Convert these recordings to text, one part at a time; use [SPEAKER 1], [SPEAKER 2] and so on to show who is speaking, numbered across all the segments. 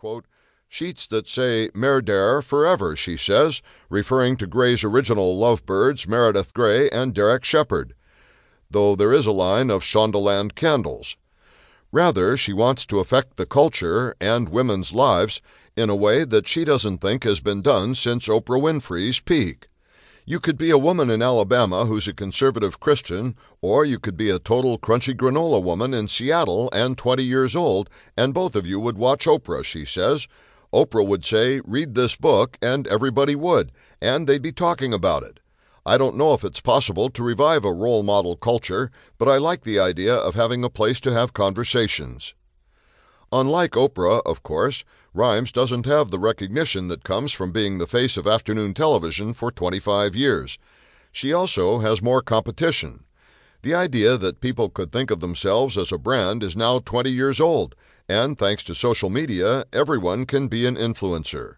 [SPEAKER 1] quote, sheets that say MerDer forever, she says, referring to Grey's original lovebirds, Meredith Grey and Derek Shepherd, though there is a line of Shondaland candles. Rather, she wants to affect the culture and women's lives in a way that she doesn't think has been done since Oprah Winfrey's peak. You could be a woman in Alabama who's a conservative Christian, or you could be a total crunchy granola woman in Seattle and 20 years old, and both of you would watch Oprah, she says. Oprah would say, read this book, and everybody would, and they'd be talking about it. I don't know if it's possible to revive a role model culture, but I like the idea of having a place to have conversations. Unlike Oprah, of course, Rhimes doesn't have the recognition that comes from being the face of afternoon television for 25 years. She also has more competition. The idea that people could think of themselves as a brand is now 20 years old, and thanks to social media, everyone can be an influencer.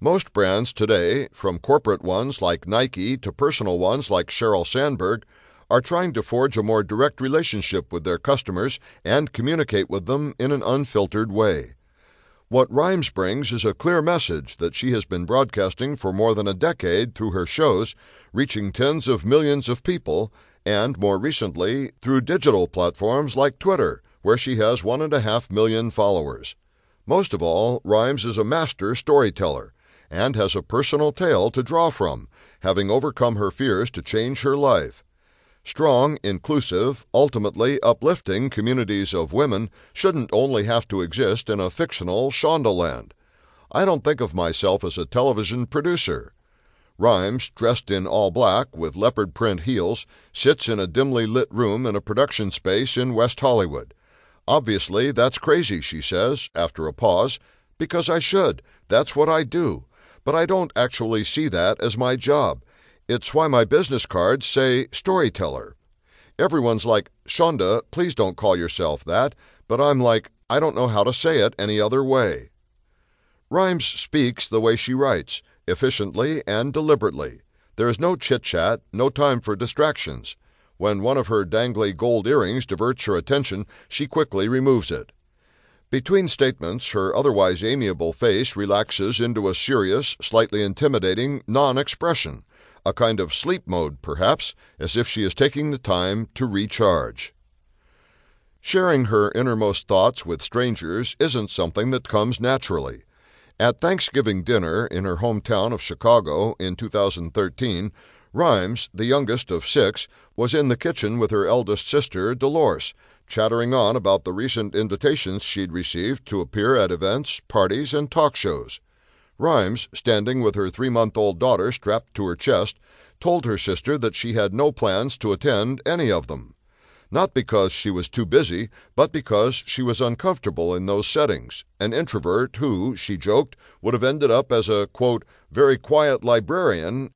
[SPEAKER 1] Most brands today, from corporate ones like Nike to personal ones like Sheryl Sandberg, are trying to forge a more direct relationship with their customers and communicate with them in an unfiltered way. What Rhimes brings is a clear message that she has been broadcasting for more than a decade through her shows, reaching tens of millions of people, and more recently through digital platforms like Twitter, where she has one and a half million followers. Most of all, Rhimes is a master storyteller and has a personal tale to draw from, having overcome her fears to change her life. Strong, inclusive, ultimately uplifting communities of women shouldn't only have to exist in a fictional Shondaland. I don't think of myself as a television producer. Rhimes, dressed in all black with leopard print heels, sits in a dimly lit room in a production space in West Hollywood. Obviously, that's crazy, she says, after a pause, because I should. That's what I do but I don't actually see that as my job. It's why my business cards say storyteller. Everyone's like, Shonda, please don't call yourself that, but I'm like, I don't know how to say it any other way. Rhimes speaks the way she writes, efficiently and deliberately. There is no chit chat, no time for distractions. When one of her dangly gold earrings diverts her attention, she quickly removes it. Between statements, her otherwise amiable face relaxes into a serious, slightly intimidating non expression, a kind of sleep mode, perhaps, as if she is taking the time to recharge. Sharing her innermost thoughts with strangers isn't something that comes naturally. At Thanksgiving dinner in her hometown of Chicago in 2013, Rhimes, the youngest of six, was in the kitchen with her eldest sister, Dolores, chattering on about the recent invitations she'd received to appear at events, parties, and talk shows. Rhimes, standing with her three month old daughter strapped to her chest, told her sister that she had no plans to attend any of them. Not because she was too busy, but because she was uncomfortable in those settings, an introvert who, she joked, would have ended up as a, very quiet librarian,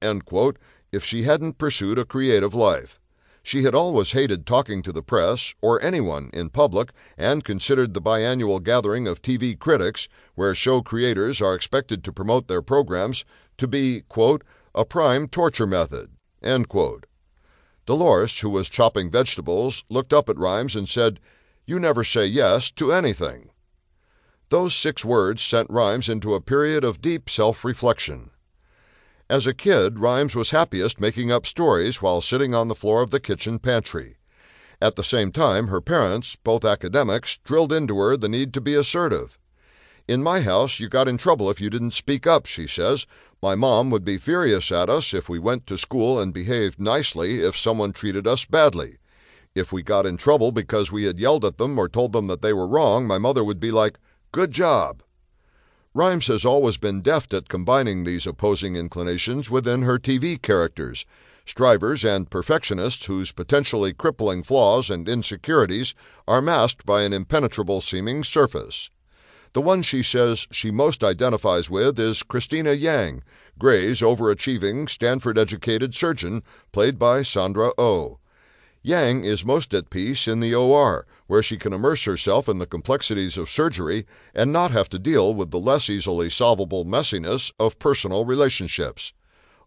[SPEAKER 1] if she hadn't pursued a creative life. She had always hated talking to the press or anyone in public and considered the biannual gathering of TV critics, where show creators are expected to promote their programs, to be, quote, a prime torture method. End quote. Dolores, who was chopping vegetables, looked up at Rhimes and said, You never say yes to anything. Those six words sent Rhimes into a period of deep self reflection. As a kid, Rhimes was happiest making up stories while sitting on the floor of the kitchen pantry. At the same time, her parents, both academics, drilled into her the need to be assertive. In my house, you got in trouble if you didn't speak up, she says. My mom would be furious at us if we went to school and behaved nicely if someone treated us badly. If we got in trouble because we had yelled at them or told them that they were wrong, my mother would be like, Good job. Rhimes has always been deft at combining these opposing inclinations within her TV characters, strivers and perfectionists whose potentially crippling flaws and insecurities are masked by an impenetrable seeming surface. The one she says she most identifies with is Cristina Yang, Grey's overachieving, Stanford educated surgeon, played by Sandra O. Oh. Yang is most at peace in the OR, where she can immerse herself in the complexities of surgery and not have to deal with the less easily solvable messiness of personal relationships.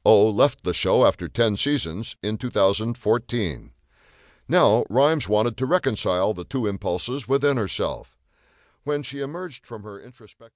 [SPEAKER 1] O left the show after 10 seasons in 2014. Now, Rhimes wanted to reconcile the two impulses within herself. When she emerged from her introspective